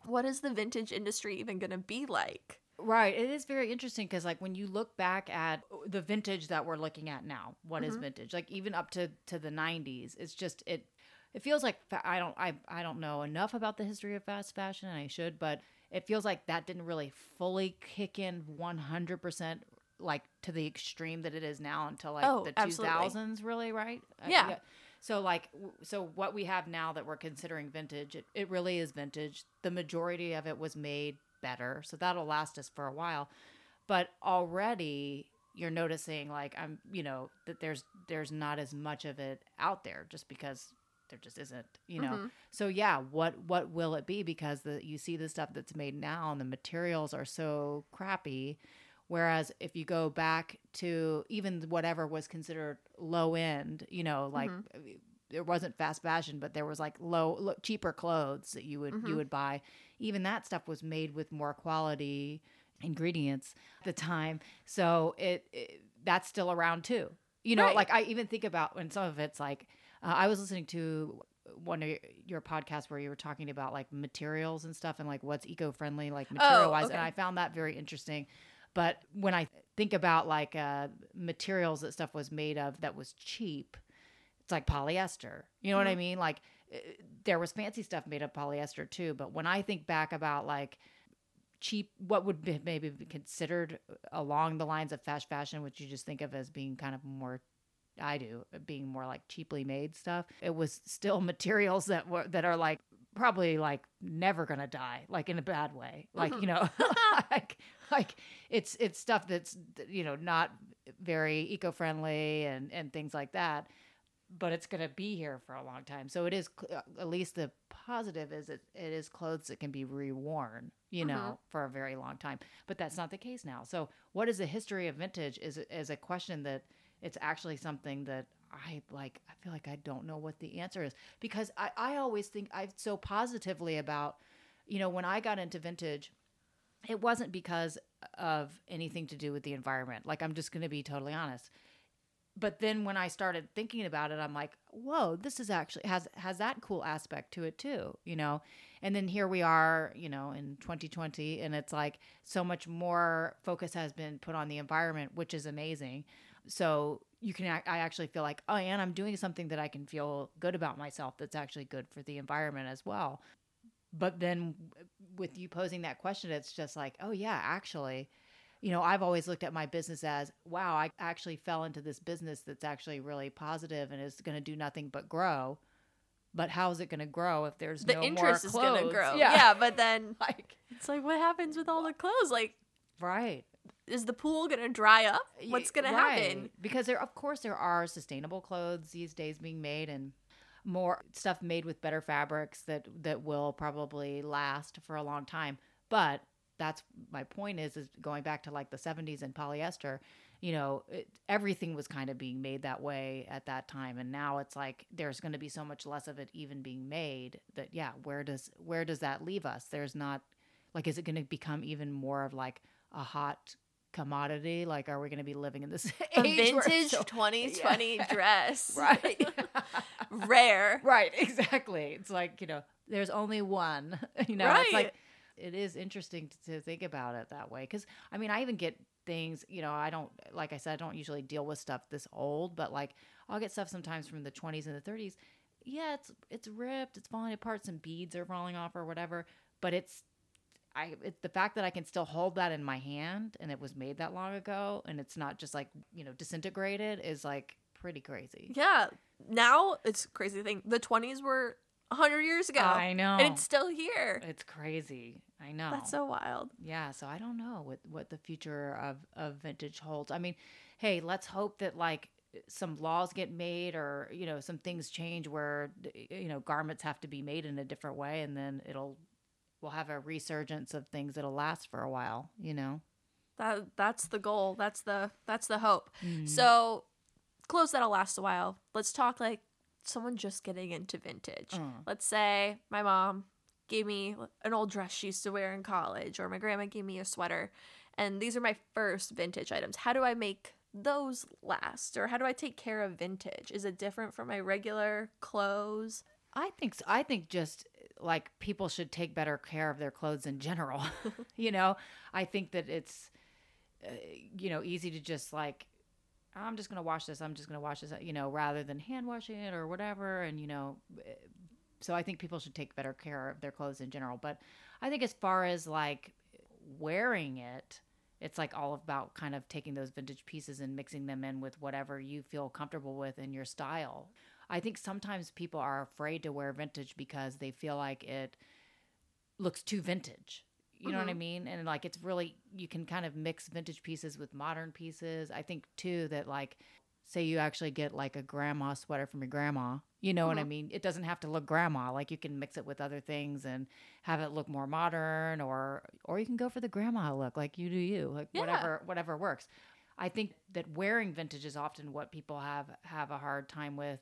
S1: what is the vintage industry even going to be like?
S2: Right. It is very interesting because, like, when you look back at the vintage that we're looking at now, what is
S1: Mhm.
S2: vintage? Like, even up to to the '90s, it's just it. It feels like fa- I don't I I don't know enough about the history of fast fashion, and I should, but it feels like that didn't really fully kick in 100 percent like to the extreme that it is now until like
S1: Oh,
S2: the
S1: absolutely.
S2: 2000s, really, right? Uh,
S1: Yeah.
S2: So like so what we have now that we're considering vintage, it, it really is vintage. The majority of it was made better. So that'll last us for a while. But already you're noticing like I'm you know that there's there's not as much of it out there just because there just isn't, you know.
S1: Mhm.
S2: So yeah, what what will it be because the you see the stuff that's made now and the materials are so crappy whereas if you go back to even whatever was considered low end, you know, like it wasn't fast fashion, but there was like low, lo- cheaper clothes that you would
S1: Mhm.
S2: you would buy. Even that stuff was made with more quality ingredients at the time, so it, it that's still around too. You know,
S1: Right.
S2: like I even think about when some of it's like uh, I was listening to one of your, podcasts where you were talking about like materials and stuff and like what's eco friendly, like material wise,
S1: okay.
S2: and I found that very interesting. But when I think about like uh, materials that stuff was made of that was cheap, it's like polyester. You know what I
S1: Mhm.
S2: mean? Like there was fancy stuff made of polyester too. But when I think back about like cheap, what would be maybe be considered along the lines of fast fashion, which you just think of as being kind of more. I do being more like cheaply made stuff. It was still (laughs) materials that were that are like probably like never gonna die, like in a bad way. Like you mm-hmm. know, (laughs) (laughs) like like it's it's stuff that's you know not very eco-friendly and and things like that but it's going to be here for a long time so it is uh, at least the positive is it, it is clothes that can be reworn you know
S1: Mhm.
S2: for a very long time but that's not the case now so what is the history of vintage is is a question that it's actually something that I like I feel like I don't know what the answer is because I, I always think I so positively about you know when I got into vintage it wasn't because of anything to do with the environment. Like I'm just going to be totally honest. But then when I started thinking about it, I'm like, whoa, this is actually has has that cool aspect to it too, you know. And then here we are, you know, in 2020, and it's like so much more focus has been put on the environment, which is amazing. So you can, I actually feel like, oh, and I'm doing something that I can feel good about myself. That's actually good for the environment as well. But then with you posing that question, it's just like, oh, yeah, actually, you know, I've always looked at my business as, wow, I actually fell into this business that's actually really positive and is going to do nothing but grow. But how is it going to grow if there's
S1: The
S2: no
S1: interest
S2: more
S1: is going to grow.
S2: Yeah.
S1: Yeah. but then (laughs)
S2: like
S1: it's like what happens with all the clothes like
S2: right.
S1: is the pool gonna dry up? What's gonna happen?
S2: Because there, of course, there are sustainable clothes these days being made, and more stuff made with better fabrics that that will probably last for a long time. But that's my point is is going back to like the 70s and polyester you know it, everything was kind of being made that way at that time and now it's like there's going to be so much less of it even being made that yeah where does where does that leave us there's not like is it going to become even more of like a hot commodity like are we going to be living in this (laughs)
S1: A
S2: age
S1: vintage
S2: so-
S1: 2020 (laughs)
S2: Yeah.
S1: dress. (laughs)
S2: right
S1: Rare.
S2: right exactly it's like you know there's only one you know it's like it is interesting to, think about it that way because i mean i even get things you know i don't like i said i don't usually deal with stuff this old but like i'll get stuff sometimes from the 20s and the 30s yeah it's it's ripped it's falling apart some beads are falling off or whatever but it's I it, the fact that I can still hold that in my hand and it was made that long ago and it's not just like you know disintegrated is like pretty crazy.
S1: Yeah. Now it's crazy thing. The 20s were 100 years ago.
S2: I know.
S1: And it's still here.
S2: It's crazy. I know.
S1: That's so wild.
S2: yeah. So I don't know what what the future of of vintage holds. I mean, hey, let's hope that like some laws get made or you know some things change where you know garments have to be made in a different way, and then it'll we'll have a resurgence of things that'll last for a while. You know.
S1: That that's the goal. That's the that's the hope.
S2: Mm-hmm.
S1: So clothes that'll last a while. Let's talk like someone just getting into vintage.
S2: Mm.
S1: Let's say my mom gave me an old dress she used to wear in college, or my grandma gave me a sweater, and these are my first vintage items. How do I make those last, or how do I take care of vintage? Is it different from my regular clothes?
S2: I think so. I think just like people should take better care of their clothes in general. (laughs) you know, I think that it's uh, you know easy to just like I'm just gonna wash this. I'm just gonna wash this. You know, rather than hand washing it or whatever. And you know, eh, so I think people should take better care of their clothes in general. But I think as far as like wearing it. It's like all about kind of taking those vintage pieces and mixing them in with whatever you feel comfortable with in your style. I think sometimes people are afraid to wear vintage because they feel like it looks too vintage. You know what I mm-hmm. mean? And like it's really you can kind of mix vintage pieces with modern pieces. I think too that like say you actually get like a grandma sweater from your grandma. You know what I mm-hmm. mean? It doesn't have to look grandma. Like you can mix it with other things and have it look more modern or or you can go for the grandma look like you do you. Like
S1: Yeah.
S2: whatever whatever works. I think that wearing vintage is often what people have have a hard time with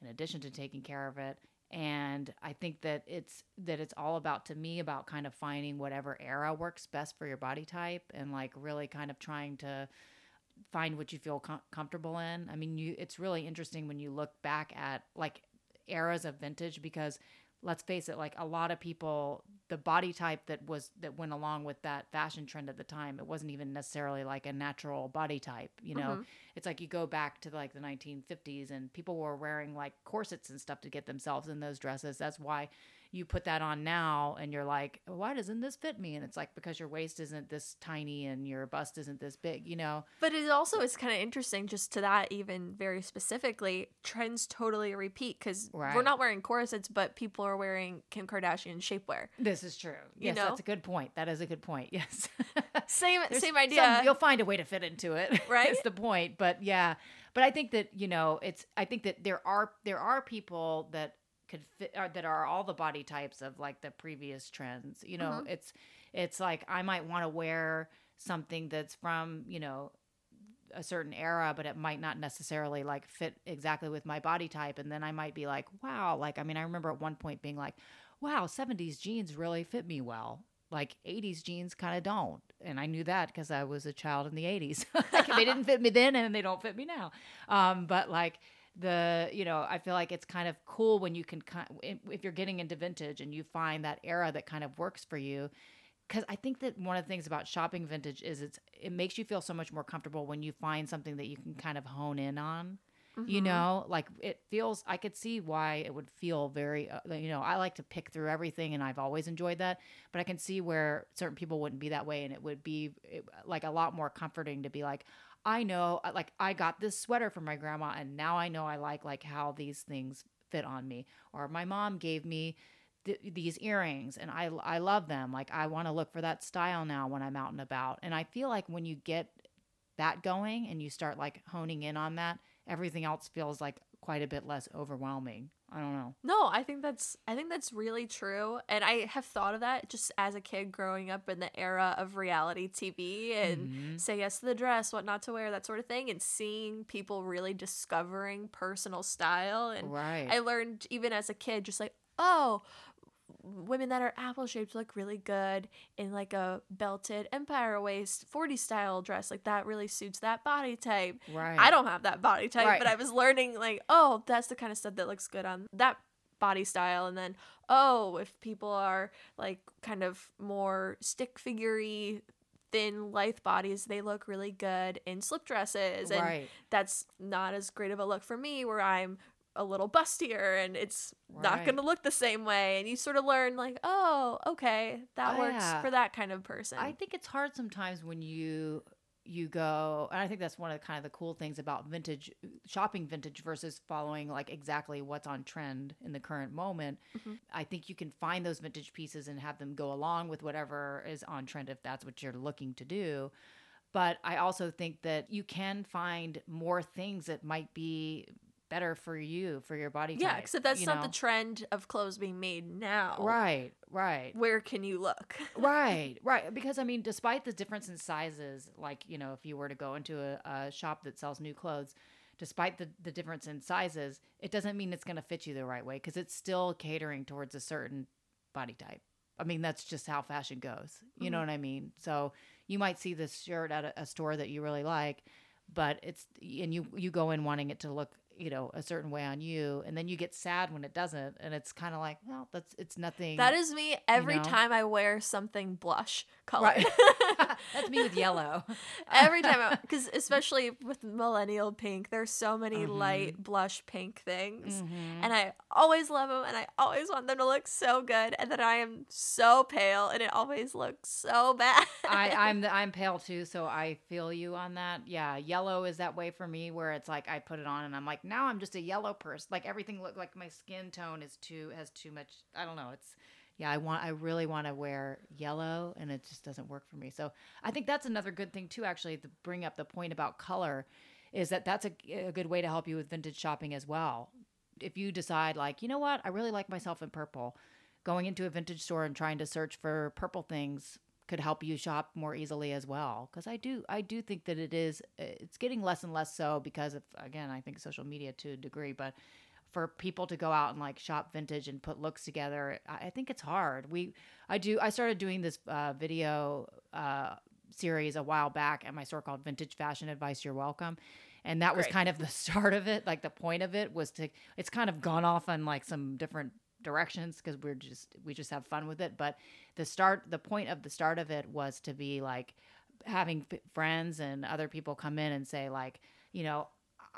S2: in addition to taking care of it and i think that it's that it's all about to me about kind of finding whatever era works best for your body type and like really kind of trying to find what you feel com- comfortable in. I mean you it's really interesting when you look back at like eras of vintage because let's face it like a lot of people the body type that was that went along with that fashion trend at the time it wasn't even necessarily like a natural body type you know? Mm-hmm. It's like you go back to like the 1950s and people were wearing like corsets and stuff to get themselves in those dresses. That's why you put that on now and you're like why doesn't this fit me and it's like because your waist isn't this tiny and your bust isn't this big you know
S1: But it also is kind of interesting, just to that, even very specifically, trends totally repeat because we're not wearing corsets, but people are wearing Kim Kardashian shapewear.
S2: this is true yes
S1: know?
S2: that's a good point that is a good point (laughs) yes
S1: Same,
S2: There's
S1: same
S2: some-
S1: idea.
S2: you'll find a way to fit into it. (laughs)
S1: Right?
S2: That's the point. But yeah, but I think that you know, it's. I think that there are there are people that could fit or that are all the body types of like the previous trends. You know,
S1: Mm-hmm.
S2: it's it's like I might want to wear something that's from you know a certain era but it might not necessarily like fit exactly with my body type and then i might be like wow like i mean i remember at one point being like wow 70s jeans really fit me well like 80s jeans kind of don't and i knew that because i was a child in the 80s (laughs) like, they didn't (laughs) fit me then and they don't fit me now um, but like the you know i feel like it's kind of cool when you can kind if you're getting into vintage and you find that era that kind of works for you because I think that one of the things about shopping vintage is it's it makes you feel so much more comfortable when you find something that you can kind of hone in on. You know, like it feels. I could see why it would feel very. Uh, you know, I like to pick through everything, and I've always enjoyed that. But I can see where certain people wouldn't be that way, and it would be it, like a lot more comforting to be like, I know, uh, like I got this sweater from my grandma, and now I know I like like how these things fit on me. Or my mom gave me th- these earrings and I I love them. Like I want to look for that style now when I'm out and about. And I feel like when you get that going and you start like honing in on that, everything else feels like quite a bit less overwhelming. I don't know.
S1: No, I think that's I think that's really true. And I have thought of that just as a kid growing up in the era of reality TV and
S2: Mhm.
S1: say yes to the dress, what not to wear, that sort of thing, and seeing people really discovering personal style. And
S2: Right.
S1: I learned even as a kid, just like, oh, women that are apple shaped look really good in like a belted empire waist 40 style dress. Like that really suits that body type.
S2: right.
S1: I don't have that body type,
S2: Right.
S1: but I was learning like, oh, that's the kind of stuff that looks good on that body style. And then, oh, if people are like kind of more stick figurey, thin, lithe bodies, they look really good in slip dresses. And
S2: Right.
S1: that's not as great of a look for me where I'm a little bustier and it's not going to look the same way. And you sort of learn like, oh, okay, that
S2: Oh,
S1: works
S2: yeah.
S1: for that kind of person.
S2: I think it's hard sometimes when you you go and I think that's one of the kind of the cool things about vintage shopping vintage versus following like exactly what's on trend in the current moment.
S1: Mhm.
S2: I think you can find those vintage pieces and have them go along with whatever is on trend if that's what you're looking to do. But I also think that you can find more things that might be better for you, for your body
S1: yeah,
S2: type.
S1: except that's not
S2: know?
S1: the trend of clothes being made now.
S2: Right, right.
S1: Where can you look?
S2: right (laughs) right because i mean despite the difference in sizes like you know if you were to go into a, a shop that sells new clothes despite the, the difference in sizes it doesn't mean it's going to fit you the right way because it's still catering towards a certain body type i mean that's just how fashion goes you know
S1: Mhm.
S2: what i mean so you might see this shirt at a, a store that you really like but it's and you you go in wanting it to look you know a certain way on you and then you get sad when it doesn't and it's kind of like well that's it's nothing
S1: That is me every
S2: know?
S1: time I wear something blush color.
S2: Right. (laughs) (laughs) That's me with yellow.
S1: every time, because (laughs) especially with millennial pink, there's so many
S2: Mhm.
S1: light blush pink things.
S2: Mhm.
S1: And I always love them and I always want them to look so good. And then I am so pale and it always looks so bad.
S2: I, I'm the, I'm pale too, so I feel you on that. Yeah, yellow is that way for me, where it's like I put it on and I'm like, now I'm just a yellow person. Like everything look like my skin tone is too has too much. I don't know. It's yeah. I want I really want to wear yellow, and it just doesn't work for me. So I think that's another good thing too. Actually, to bring up the point about color, is that that's a, a good way to help you with vintage shopping as well. If you decide like, you know what, I really like myself in purple, going into a vintage store and trying to search for purple things could help you shop more easily as well because i do i do think that it is it's getting less and less so because of again i think social media to a degree but for people to go out and like shop vintage and put looks together i I think it's hard we i do i started doing this uh, video uh, series a while back at my store called vintage fashion advice you're welcome and that was
S1: Great.
S2: kind of the (laughs) start of it like the point of it was to it's kind of gone off on like some different directions because we're just we just have fun with it but the start the point of the start of it was to be like having f- friends and other people come in and say like you know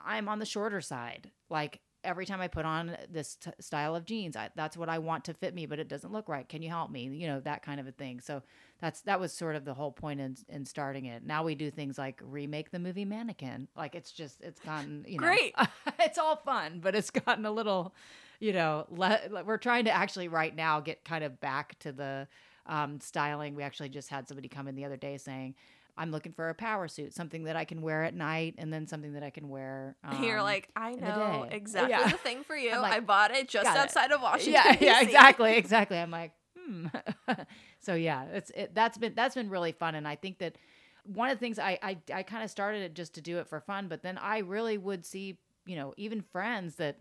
S2: i'm on the shorter side. Like every time i put on this t- style of jeans I, that's what i want to fit me but it doesn't look right. Can you help me? You know that kind of a thing. So that's that was sort of the whole point in, in starting it. Now we do things like remake the movie mannequin. Like it's just it's gotten you know
S1: Great. (laughs)
S2: it's all fun but it's gotten a little you know le- we're trying to actually right now get kind of back to the um, styling we actually just had somebody come in the other day saying i'm looking for a power suit something that i can wear at night and then something that i can wear (laughs) um,
S1: You're like, I
S2: in the
S1: know exactly
S2: Yeah.
S1: the thing for (laughs) you.
S2: Like,
S1: I bought it just
S2: got it.
S1: outside of Washington.
S2: yeah yeah exactly exactly i'm like hmm (laughs) so yeah it's it, that's been that's been really fun and i think that one of the things i i, I kind of started it just to do it for fun but then i really would see you know even friends that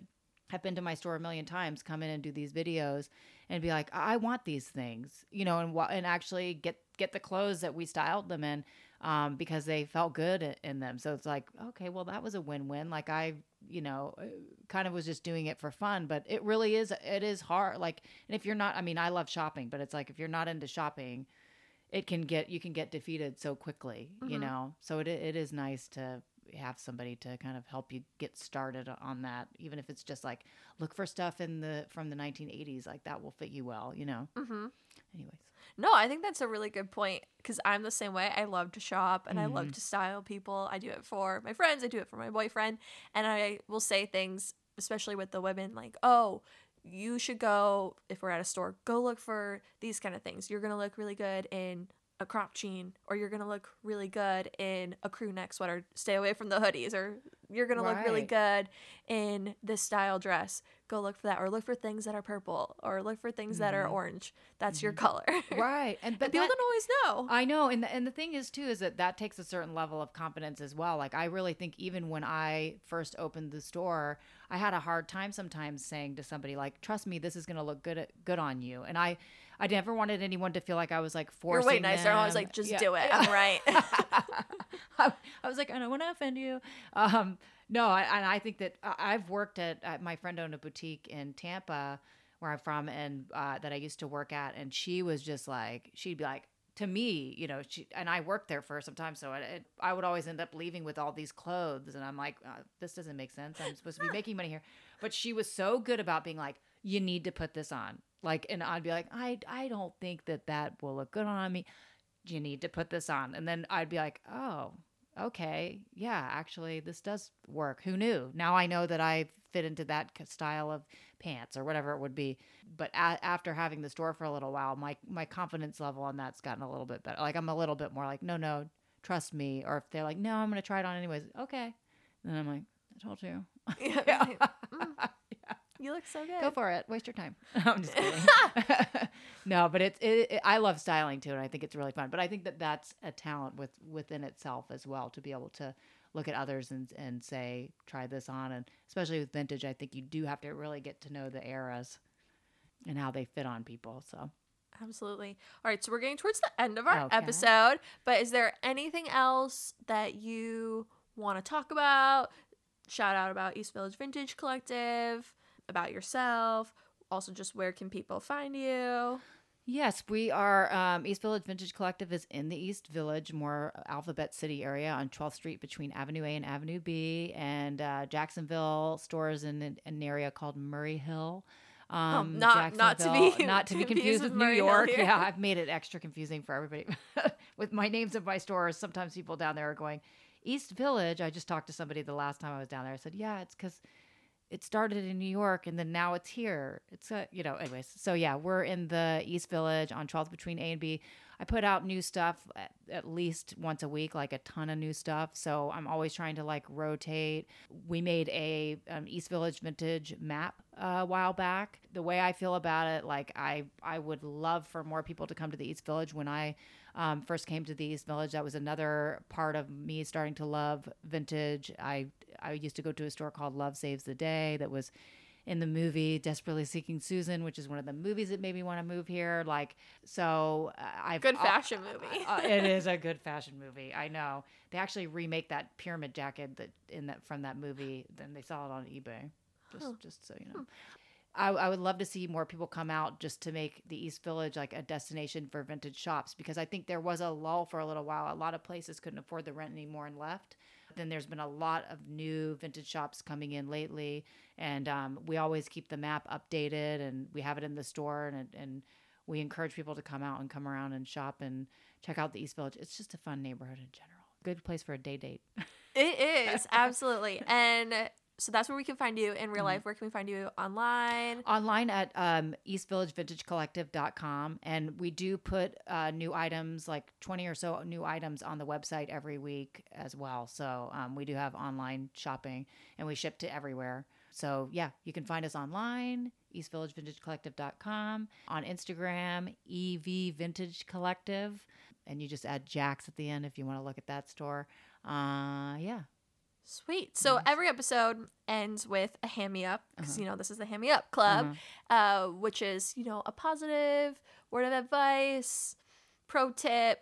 S2: have been to my store a million times come in and do these videos and be like i want these things you know and and actually get get the clothes that we styled them in um, because they felt good in them. So it's like okay well that was a win-win. Like i you know uh, kind of was just doing it for fun but it really is it is hard. Like and if you're not i mean i love shopping but it's like if you're not into shopping it can get you can get defeated so quickly you
S1: Mhm.
S2: know? So it, it is nice to have somebody to kind of help you get started on that even if it's just like look for stuff in the from the 1980s like that will fit you well you know
S1: mm-hmm.
S2: anyways
S1: No, I think that's a really good point because I'm the same way. I love to shop and I love
S2: Mhm.
S1: to style people. I do it for my friends, I do it for my boyfriend, and I will say things, especially with the women, like, oh, you should go if we're at a store, go look for these kind of things. You're gonna look really good in a crop jean, or you're gonna look really good in a crew neck sweater. Stay away from the hoodies, or you're gonna look really good in this style dress. Go look for that, or look for things that are purple, or look for things that are mm-hmm. orange. That's your mm-hmm. color.
S2: right and (laughs) but
S1: But people
S2: that-
S1: don't always know.
S2: I know, and the, and the thing is too is that that takes a certain level of confidence as well. Like I really think even when I first opened the store, I had a hard time sometimes saying to somebody like, "Trust me, this is going to look good good on you." And I I never wanted anyone to feel like I was like forcing.
S1: You're way nicer. I was like, just
S2: Yeah.
S1: do it. I'm (laughs) right. (laughs)
S2: I, I was like, I don't want to offend you. Um, no, I, and I think that I- I've worked at, at my friend owned a boutique in Tampa, where I'm from, and uh, that I used to work at, and she was just like, she'd be like. To me, you know, she and I worked there for some time, so it, it, I would always end up leaving with all these clothes, and I'm like, uh, this doesn't make sense. I'm supposed to be (laughs) making money here, but she was so good about being like, you need to put this on, like, and I'd be like, I I don't think that that will look good on me you need to put this on. And then I'd be like, oh, okay. Yeah, actually, this does work. Who knew? Now I know that I fit into that style of pants or whatever it would be. But a- after having the store for a little while, my, my confidence level on that's gotten a little bit better. Like, I'm a little bit more like, no, no, trust me. Or if they're like, no, I'm going to try it on anyways. Okay. And I'm like, I told you.
S1: Yeah. (laughs) Mm. You look so good.
S2: Go for it. Waste your time. (laughs) I'm just (laughs) kidding. (laughs) no, but it's it, it, I love styling too, and I think it's really fun. But I think that that's a talent with within itself as well to be able to look at others and and say try this on, and especially with vintage, I think you do have to really get to know the eras and how they fit on people. So
S1: Absolutely. All right, so we're getting towards the end of our
S2: Okay.
S1: episode, but is there anything else that you want to talk about? Shout out about East Village Vintage Collective, about yourself, also just where can people find you?
S2: Yes, we are. Um, East Village Vintage Collective is in the East Village, more Alphabet City area on 12th Street between Avenue A and Avenue B. And uh, Jacksonville stores in an, an area called Murray Hill. Um,
S1: Oh, not- not to be (laughs)
S2: not to be
S1: confused with
S2: with New York. Yeah, I've made it extra confusing for everybody (laughs) with my names of my stores. Sometimes people down there are going East Village. I just talked to somebody the last time I was down there. I said, "Yeah, it's because." It started in New York and then now it's here. It's a, you know, anyways. So yeah, we're in the East Village on 12th between A and B. I put out new stuff at, at least once a week, like a ton of new stuff. So I'm always trying to like rotate. We made a um, East Village vintage map uh, a while back. The way I feel about it, like I I would love for more people to come to the East Village. When I um, first came to the East Village, that was another part of me starting to love vintage. I I used to go to a store called Love Saves the Day that was in the movie Desperately Seeking Susan, which is one of the movies that made me want to move here. Like, so uh, I've
S1: Good
S2: uh,
S1: fashion movie.
S2: uh, it is a good fashion movie. I know they actually remake that pyramid jacket that in that from that movie. Then they sell it on eBay. Just just so you know. I, I would love to see more people come out just to make the East Village like a destination for vintage shops because I think there was a lull for a little while. A lot of places couldn't afford the rent anymore and left. Then there's been a lot of new vintage shops coming in lately, and um, we always keep the map updated and we have it in the store and and we encourage people to come out and come around and shop and check out the East Village. It's just a fun neighborhood in general. Good place for a day date.
S1: It is, (laughs) absolutely. And so that's where we can find you in
S2: Mm-hmm.
S1: real life. Where can we find you online?
S2: online at um, eastvillagevintagecollective.com and we do put uh, new items like 20 or so new items on the website every week as well so um, we do have online shopping and we ship to everywhere so yeah you can find us online eastvillagevintagecollective.com on instagram ev vintage collective and you just add jax at the end if you want to look at that store uh, yeah
S1: Sweet. So
S2: Nice.
S1: every episode ends with a hand me up because
S2: Uh-huh.
S1: you know this is the hand me up club,
S2: Uh-huh.
S1: uh, which is you know a positive word of advice, pro tip,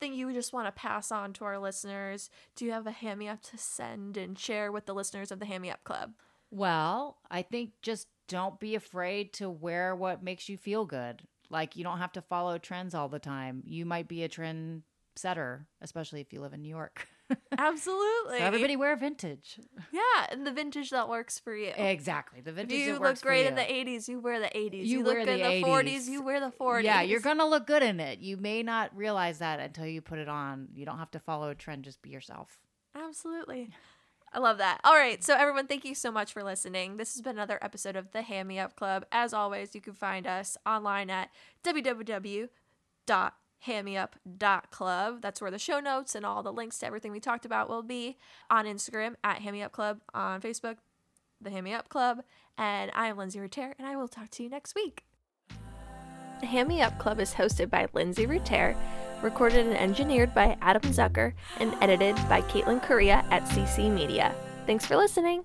S1: thing you just want to pass on to our listeners. Do you have a hand me up to send and share with the listeners of the hand me up club?
S2: Well, I think just don't be afraid to wear what makes you feel good. Like you don't have to follow trends all the time. You might be a trend setter, especially if you live in New York. (laughs)
S1: Absolutely.
S2: so everybody wear vintage.
S1: yeah, and the vintage that works for you.
S2: Exactly. The vintage
S1: you
S2: that
S1: look
S2: works for
S1: great in the 80s, you wear the 80s.
S2: You
S1: You, look good
S2: the
S1: in the 40s, you wear the 40s.
S2: Yeah, you're gonna look good in it. You may not realize that until you put it on. You don't have to follow a trend. Just be yourself.
S1: Absolutely. I love that. All right. So, everyone, thank you so much for listening. This has been another episode of the Hand Me Up Club. As always, you can find us online at www.handmeup.club. That's where the show notes and all the links to everything we talked about will be on Instagram at Hand Me Up Club, on Facebook, the Hand Me Up Club. And I am Lindsay Ruter, and I will talk to you next week. The Hand Me Up Club is hosted by Lindsay Ruter recorded and engineered by Adam Zucker, and edited by Caitlin Correa at CC Media. Thanks for listening.